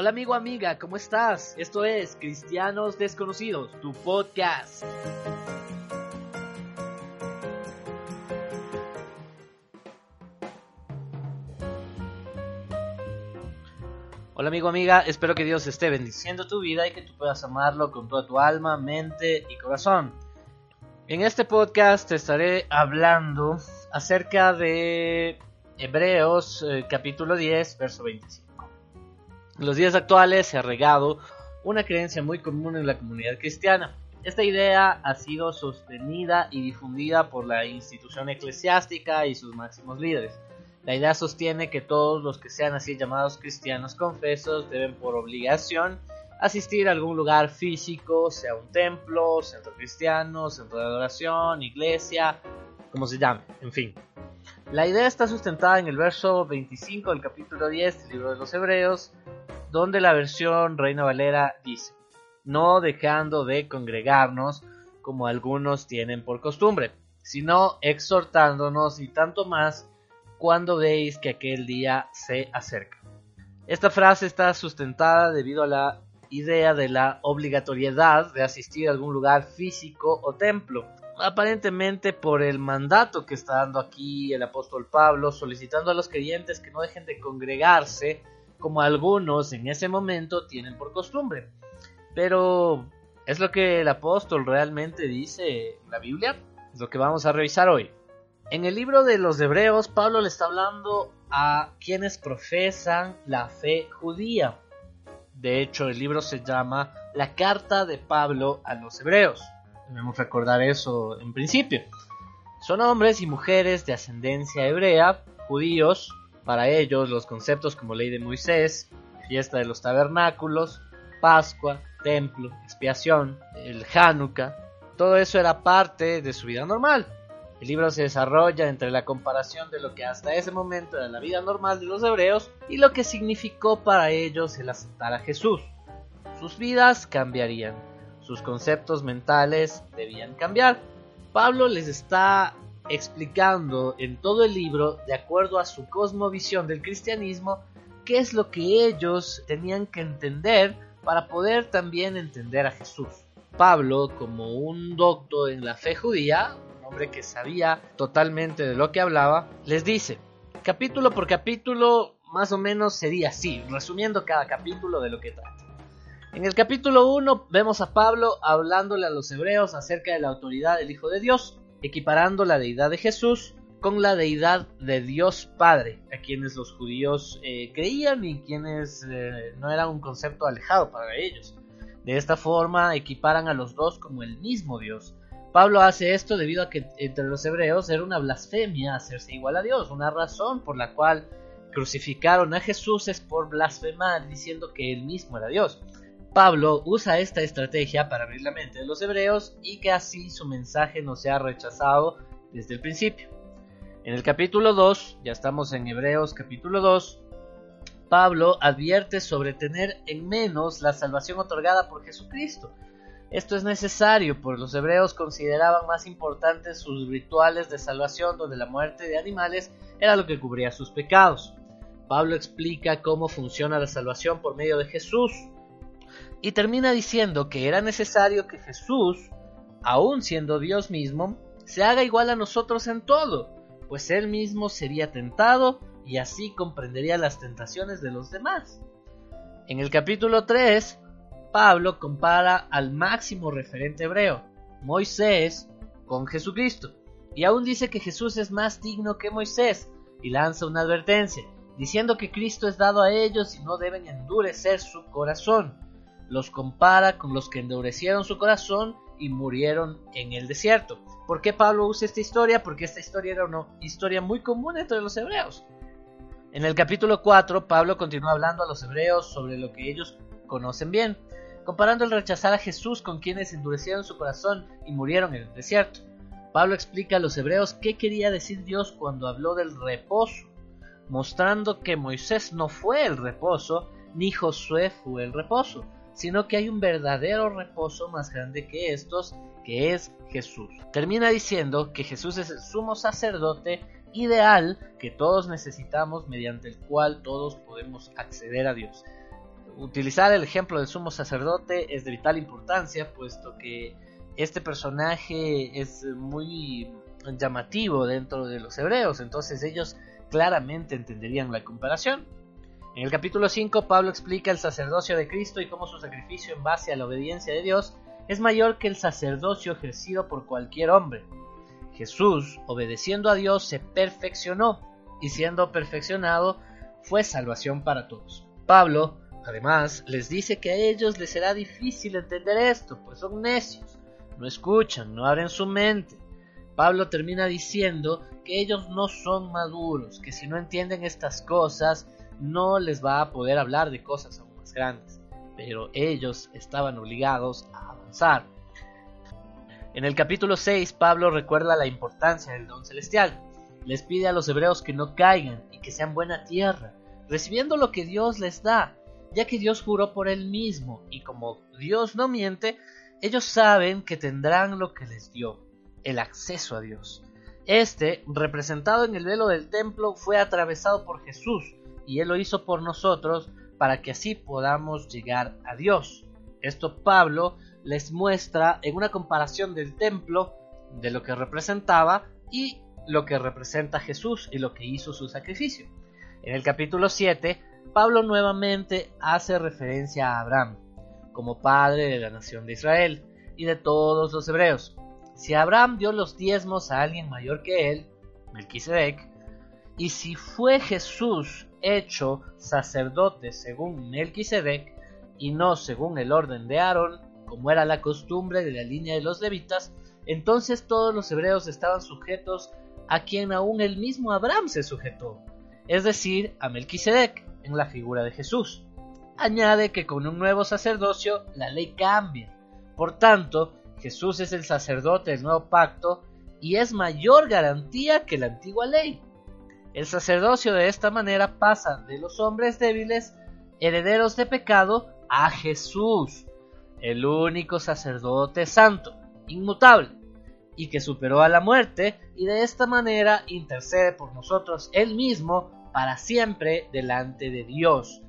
Hola amigo, amiga, ¿cómo estás? Esto es Cristianos Desconocidos, tu podcast. Hola amigo, amiga, espero que Dios esté bendiciendo tu vida y que tú puedas amarlo con toda tu alma, mente y corazón. En este podcast te estaré hablando acerca de Hebreos eh, capítulo 10, verso 25. En los días actuales se ha regado una creencia muy común en la comunidad cristiana. Esta idea ha sido sostenida y difundida por la institución eclesiástica y sus máximos líderes. La idea sostiene que todos los que sean así llamados cristianos confesos deben por obligación asistir a algún lugar físico, sea un templo, centro cristiano, centro de adoración, iglesia, como se llame, en fin. La idea está sustentada en el verso 25 del capítulo 10 del libro de los Hebreos, donde la versión Reina Valera dice, no dejando de congregarnos como algunos tienen por costumbre, sino exhortándonos y tanto más cuando veis que aquel día se acerca. Esta frase está sustentada debido a la idea de la obligatoriedad de asistir a algún lugar físico o templo, aparentemente por el mandato que está dando aquí el apóstol Pablo, solicitando a los creyentes que no dejen de congregarse como algunos en ese momento tienen por costumbre. Pero es lo que el apóstol realmente dice en la Biblia, es lo que vamos a revisar hoy. En el libro de los Hebreos, Pablo le está hablando a quienes profesan la fe judía. De hecho, el libro se llama La carta de Pablo a los Hebreos. Debemos recordar eso en principio. Son hombres y mujeres de ascendencia hebrea, judíos, para ellos, los conceptos como ley de Moisés, fiesta de los tabernáculos, Pascua, templo, expiación, el Hanukkah, todo eso era parte de su vida normal. El libro se desarrolla entre la comparación de lo que hasta ese momento era la vida normal de los hebreos y lo que significó para ellos el aceptar a Jesús. Sus vidas cambiarían, sus conceptos mentales debían cambiar. Pablo les está explicando en todo el libro, de acuerdo a su cosmovisión del cristianismo, qué es lo que ellos tenían que entender para poder también entender a Jesús. Pablo, como un docto en la fe judía, un hombre que sabía totalmente de lo que hablaba, les dice, capítulo por capítulo, más o menos sería así, resumiendo cada capítulo de lo que trata. En el capítulo 1 vemos a Pablo hablándole a los hebreos acerca de la autoridad del Hijo de Dios, equiparando la deidad de Jesús con la deidad de Dios Padre, a quienes los judíos eh, creían y quienes eh, no era un concepto alejado para ellos. De esta forma equiparan a los dos como el mismo Dios. Pablo hace esto debido a que entre los hebreos era una blasfemia hacerse igual a Dios, una razón por la cual crucificaron a Jesús es por blasfemar diciendo que él mismo era Dios. Pablo usa esta estrategia para abrir la mente de los hebreos y que así su mensaje no sea rechazado desde el principio. En el capítulo 2, ya estamos en Hebreos capítulo 2, Pablo advierte sobre tener en menos la salvación otorgada por Jesucristo. Esto es necesario, pues los hebreos consideraban más importantes sus rituales de salvación donde la muerte de animales era lo que cubría sus pecados. Pablo explica cómo funciona la salvación por medio de Jesús, y termina diciendo que era necesario que Jesús, aun siendo Dios mismo, se haga igual a nosotros en todo, pues él mismo sería tentado y así comprendería las tentaciones de los demás. En el capítulo 3, Pablo compara al máximo referente hebreo, Moisés, con Jesucristo, y aún dice que Jesús es más digno que Moisés, y lanza una advertencia, diciendo que Cristo es dado a ellos y no deben endurecer su corazón los compara con los que endurecieron su corazón y murieron en el desierto. ¿Por qué Pablo usa esta historia? Porque esta historia era una historia muy común entre los hebreos. En el capítulo 4, Pablo continúa hablando a los hebreos sobre lo que ellos conocen bien, comparando el rechazar a Jesús con quienes endurecieron su corazón y murieron en el desierto. Pablo explica a los hebreos qué quería decir Dios cuando habló del reposo, mostrando que Moisés no fue el reposo, ni Josué fue el reposo, sino que hay un verdadero reposo más grande que estos, que es Jesús. Termina diciendo que Jesús es el sumo sacerdote ideal que todos necesitamos mediante el cual todos podemos acceder a Dios. Utilizar el ejemplo del sumo sacerdote es de vital importancia, puesto que este personaje es muy llamativo dentro de los hebreos, entonces ellos claramente entenderían la comparación. En el capítulo 5 Pablo explica el sacerdocio de Cristo y cómo su sacrificio en base a la obediencia de Dios es mayor que el sacerdocio ejercido por cualquier hombre. Jesús, obedeciendo a Dios, se perfeccionó y siendo perfeccionado fue salvación para todos. Pablo, además, les dice que a ellos les será difícil entender esto, pues son necios, no escuchan, no abren su mente. Pablo termina diciendo que ellos no son maduros, que si no entienden estas cosas, no les va a poder hablar de cosas aún más grandes. Pero ellos estaban obligados a avanzar. En el capítulo 6, Pablo recuerda la importancia del don celestial. Les pide a los hebreos que no caigan y que sean buena tierra, recibiendo lo que Dios les da, ya que Dios juró por él mismo, y como Dios no miente, ellos saben que tendrán lo que les dio, el acceso a Dios. Este, representado en el velo del templo, fue atravesado por Jesús, y Él lo hizo por nosotros para que así podamos llegar a Dios. Esto Pablo les muestra en una comparación del templo, de lo que representaba y lo que representa Jesús y lo que hizo su sacrificio. En el capítulo 7, Pablo nuevamente hace referencia a Abraham como padre de la nación de Israel y de todos los hebreos. Si Abraham dio los diezmos a alguien mayor que él, Melquisedec, y si fue Jesús hecho sacerdote según Melquisedec y no según el orden de Aarón, como era la costumbre de la línea de los levitas, entonces todos los hebreos estaban sujetos a quien aún el mismo Abraham se sujetó, es decir, a Melquisedec, en la figura de Jesús. Añade que con un nuevo sacerdocio la ley cambia. Por tanto, Jesús es el sacerdote del nuevo pacto y es mayor garantía que la antigua ley. El sacerdocio de esta manera pasa de los hombres débiles, herederos de pecado, a Jesús, el único sacerdote santo, inmutable, y que superó a la muerte y de esta manera intercede por nosotros él mismo para siempre delante de Dios.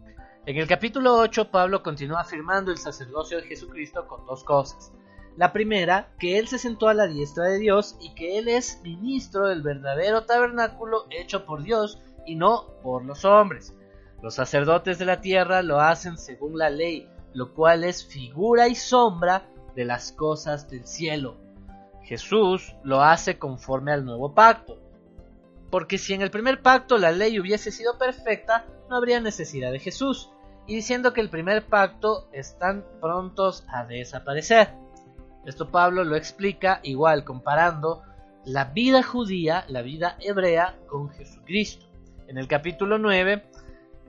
En el capítulo 8 Pablo continúa afirmando el sacerdocio de Jesucristo con dos cosas. La primera, que Él se sentó a la diestra de Dios y que Él es ministro del verdadero tabernáculo hecho por Dios y no por los hombres. Los sacerdotes de la tierra lo hacen según la ley, lo cual es figura y sombra de las cosas del cielo. Jesús lo hace conforme al nuevo pacto. Porque si en el primer pacto la ley hubiese sido perfecta, no habría necesidad de Jesús, y diciendo que el primer pacto están prontos a desaparecer. Esto Pablo lo explica igual comparando la vida judía, la vida hebrea con Jesucristo. En el capítulo 9,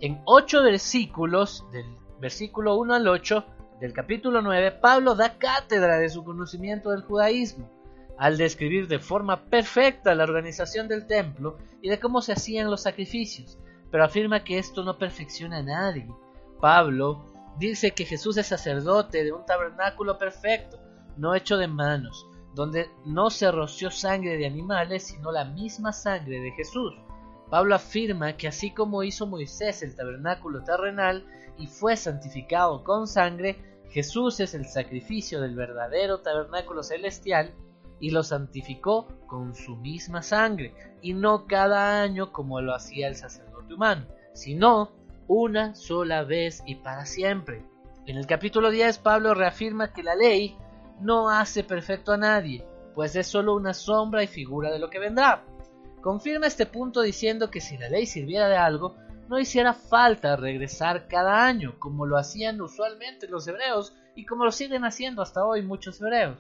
en ocho versículos del versículo 1 al 8 del capítulo 9, Pablo da cátedra de su conocimiento del judaísmo, al describir de forma perfecta la organización del templo y de cómo se hacían los sacrificios, pero afirma que esto no perfecciona a nadie. Pablo dice que Jesús es sacerdote de un tabernáculo perfecto, no hecho de manos, donde no se roció sangre de animales, sino la misma sangre de Jesús. Pablo afirma que así como hizo Moisés el tabernáculo terrenal y fue santificado con sangre, Jesús es el sacrificio del verdadero tabernáculo celestial y lo santificó con su misma sangre, y no cada año como lo hacía el sacerdote humano, sino una sola vez y para siempre. En el capítulo 10 Pablo reafirma que la ley no hace perfecto a nadie, pues es solo una sombra y figura de lo que vendrá. Confirma este punto diciendo que si la ley sirviera de algo, no hiciera falta regresar cada año, como lo hacían usualmente los hebreos y como lo siguen haciendo hasta hoy muchos hebreos.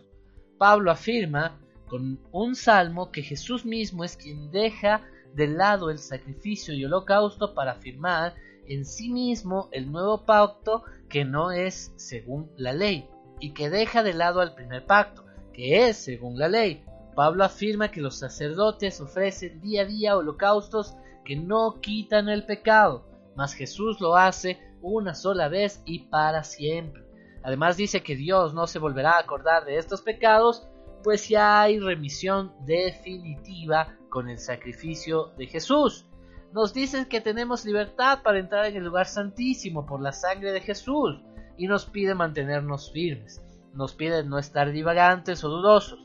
Pablo afirma con un salmo que Jesús mismo es quien deja de lado el sacrificio y holocausto para firmar en sí mismo el nuevo pacto que no es según la ley y que deja de lado al primer pacto, que es según la ley. Pablo afirma que los sacerdotes ofrecen día a día holocaustos que no quitan el pecado, mas Jesús lo hace una sola vez y para siempre. Además dice que Dios no se volverá a acordar de estos pecados, pues ya hay remisión definitiva con el sacrificio de Jesús. Nos dice que tenemos libertad para entrar en el lugar santísimo por la sangre de Jesús y nos pide mantenernos firmes. Nos pide no estar divagantes o dudosos.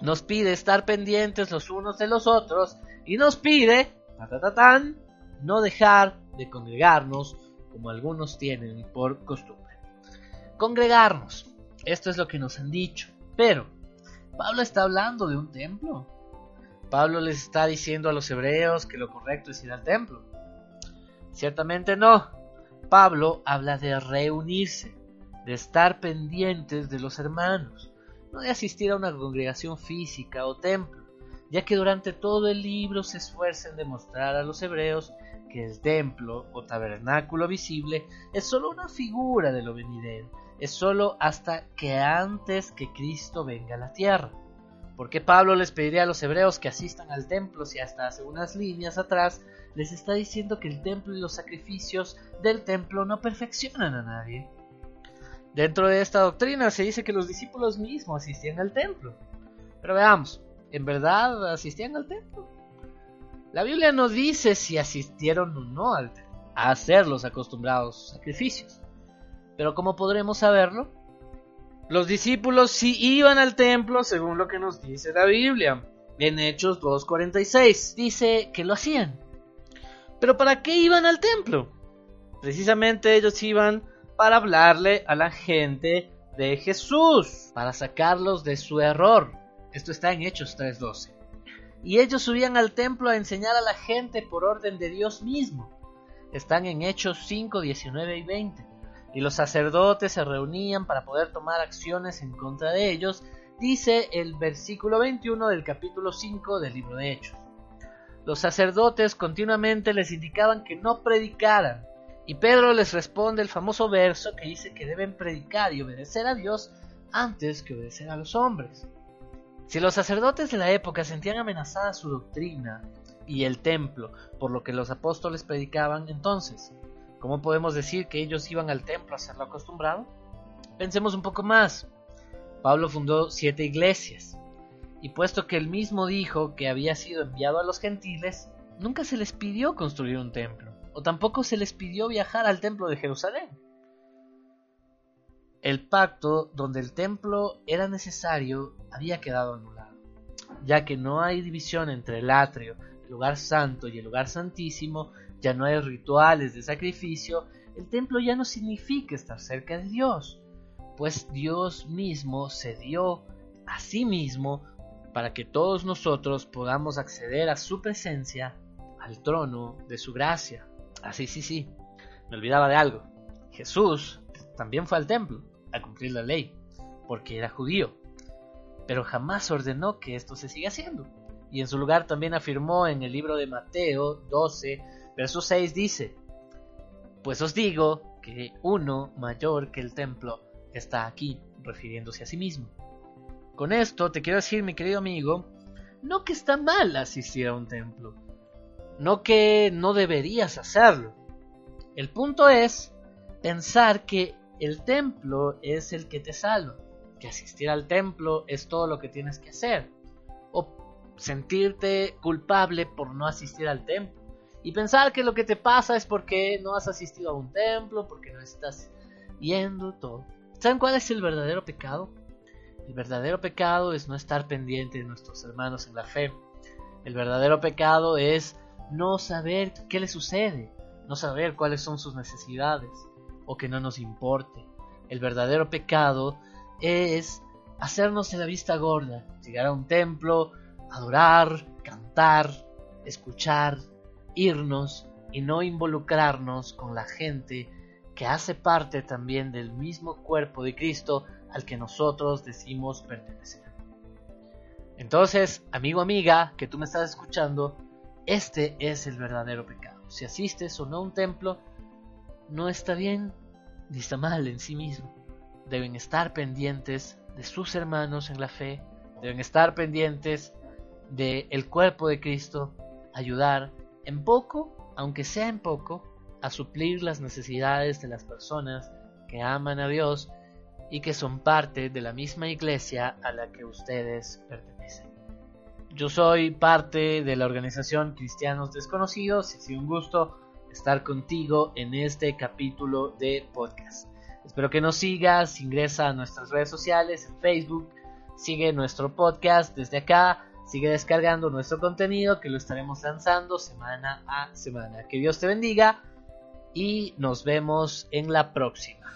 Nos pide estar pendientes los unos de los otros y nos pide, no dejar de congregarnos como algunos tienen por costumbre. Congregarnos, esto es lo que nos han dicho, pero Pablo está hablando de un templo. Pablo les está diciendo a los hebreos que lo correcto es ir al templo. Ciertamente no. Pablo habla de reunirse, de estar pendientes de los hermanos, no de asistir a una congregación física o templo, ya que durante todo el libro se esfuerza en demostrar a los hebreos que el templo o tabernáculo visible es solo una figura de lo venidero, es solo hasta que antes que Cristo venga a la tierra. Porque Pablo les pediría a los hebreos que asistan al templo si hasta hace unas líneas atrás les está diciendo que el templo y los sacrificios del templo no perfeccionan a nadie? Dentro de esta doctrina se dice que los discípulos mismos asistían al templo. Pero veamos, ¿en verdad asistían al templo? La Biblia no dice si asistieron o no al a hacer los acostumbrados sacrificios. Pero ¿cómo podremos saberlo? Los discípulos sí iban al templo según lo que nos dice la Biblia. En Hechos 2.46 dice que lo hacían. Pero ¿para qué iban al templo? Precisamente ellos iban para hablarle a la gente de Jesús, para sacarlos de su error. Esto está en Hechos 3.12. Y ellos subían al templo a enseñar a la gente por orden de Dios mismo. Están en Hechos 5, 19 y 20 y los sacerdotes se reunían para poder tomar acciones en contra de ellos, dice el versículo 21 del capítulo 5 del libro de Hechos. Los sacerdotes continuamente les indicaban que no predicaran, y Pedro les responde el famoso verso que dice que deben predicar y obedecer a Dios antes que obedecer a los hombres. Si los sacerdotes de la época sentían amenazada su doctrina y el templo por lo que los apóstoles predicaban, entonces, ¿Cómo podemos decir que ellos iban al templo a hacerlo acostumbrado? Pensemos un poco más. Pablo fundó siete iglesias, y puesto que él mismo dijo que había sido enviado a los gentiles, nunca se les pidió construir un templo, o tampoco se les pidió viajar al templo de Jerusalén. El pacto donde el templo era necesario había quedado anulado, ya que no hay división entre el atrio, el lugar santo y el lugar santísimo, ya no hay rituales de sacrificio, el templo ya no significa estar cerca de Dios, pues Dios mismo se dio a sí mismo para que todos nosotros podamos acceder a su presencia, al trono de su gracia. Ah, sí, sí, me olvidaba de algo. Jesús también fue al templo a cumplir la ley, porque era judío, pero jamás ordenó que esto se siga haciendo. Y en su lugar también afirmó en el libro de Mateo 12, Verso 6 dice, Pues os digo que uno mayor que el templo está aquí, refiriéndose a sí mismo. Con esto te quiero decir, mi querido amigo, no que está mal asistir a un templo, no que no deberías hacerlo. El punto es pensar que el templo es el que te salva, que asistir al templo es todo lo que tienes que hacer, o sentirte culpable por no asistir al templo y pensar que lo que te pasa es porque no has asistido a un templo, porque no estás yendo, todo. ¿Saben cuál es el verdadero pecado? El verdadero pecado es no estar pendiente de nuestros hermanos en la fe. El verdadero pecado es no saber qué les sucede, no saber cuáles son sus necesidades o que no nos importe. El verdadero pecado es hacernos en la vista gorda, llegar a un templo, adorar, cantar, escuchar, irnos y no involucrarnos con la gente que hace parte también del mismo cuerpo de Cristo al que nosotros decimos pertenecer. Entonces, amigo, amiga, que tú me estás escuchando, Este es el verdadero pecado. Si asistes o no a un templo, no está bien ni está mal en sí mismo. Deben estar pendientes de sus hermanos en la fe, deben estar pendientes del el cuerpo de Cristo, ayudar en poco, aunque sea en poco, a suplir las necesidades de las personas que aman a Dios y que son parte de la misma iglesia a la que ustedes pertenecen. Yo soy parte de la organización Cristianos Desconocidos y es un gusto estar contigo en este capítulo de podcast. Espero que nos sigas, ingresa a nuestras redes sociales, en Facebook, sigue nuestro podcast desde acá, sigue descargando nuestro contenido que lo estaremos lanzando semana a semana. Que Dios te bendiga y nos vemos en la próxima.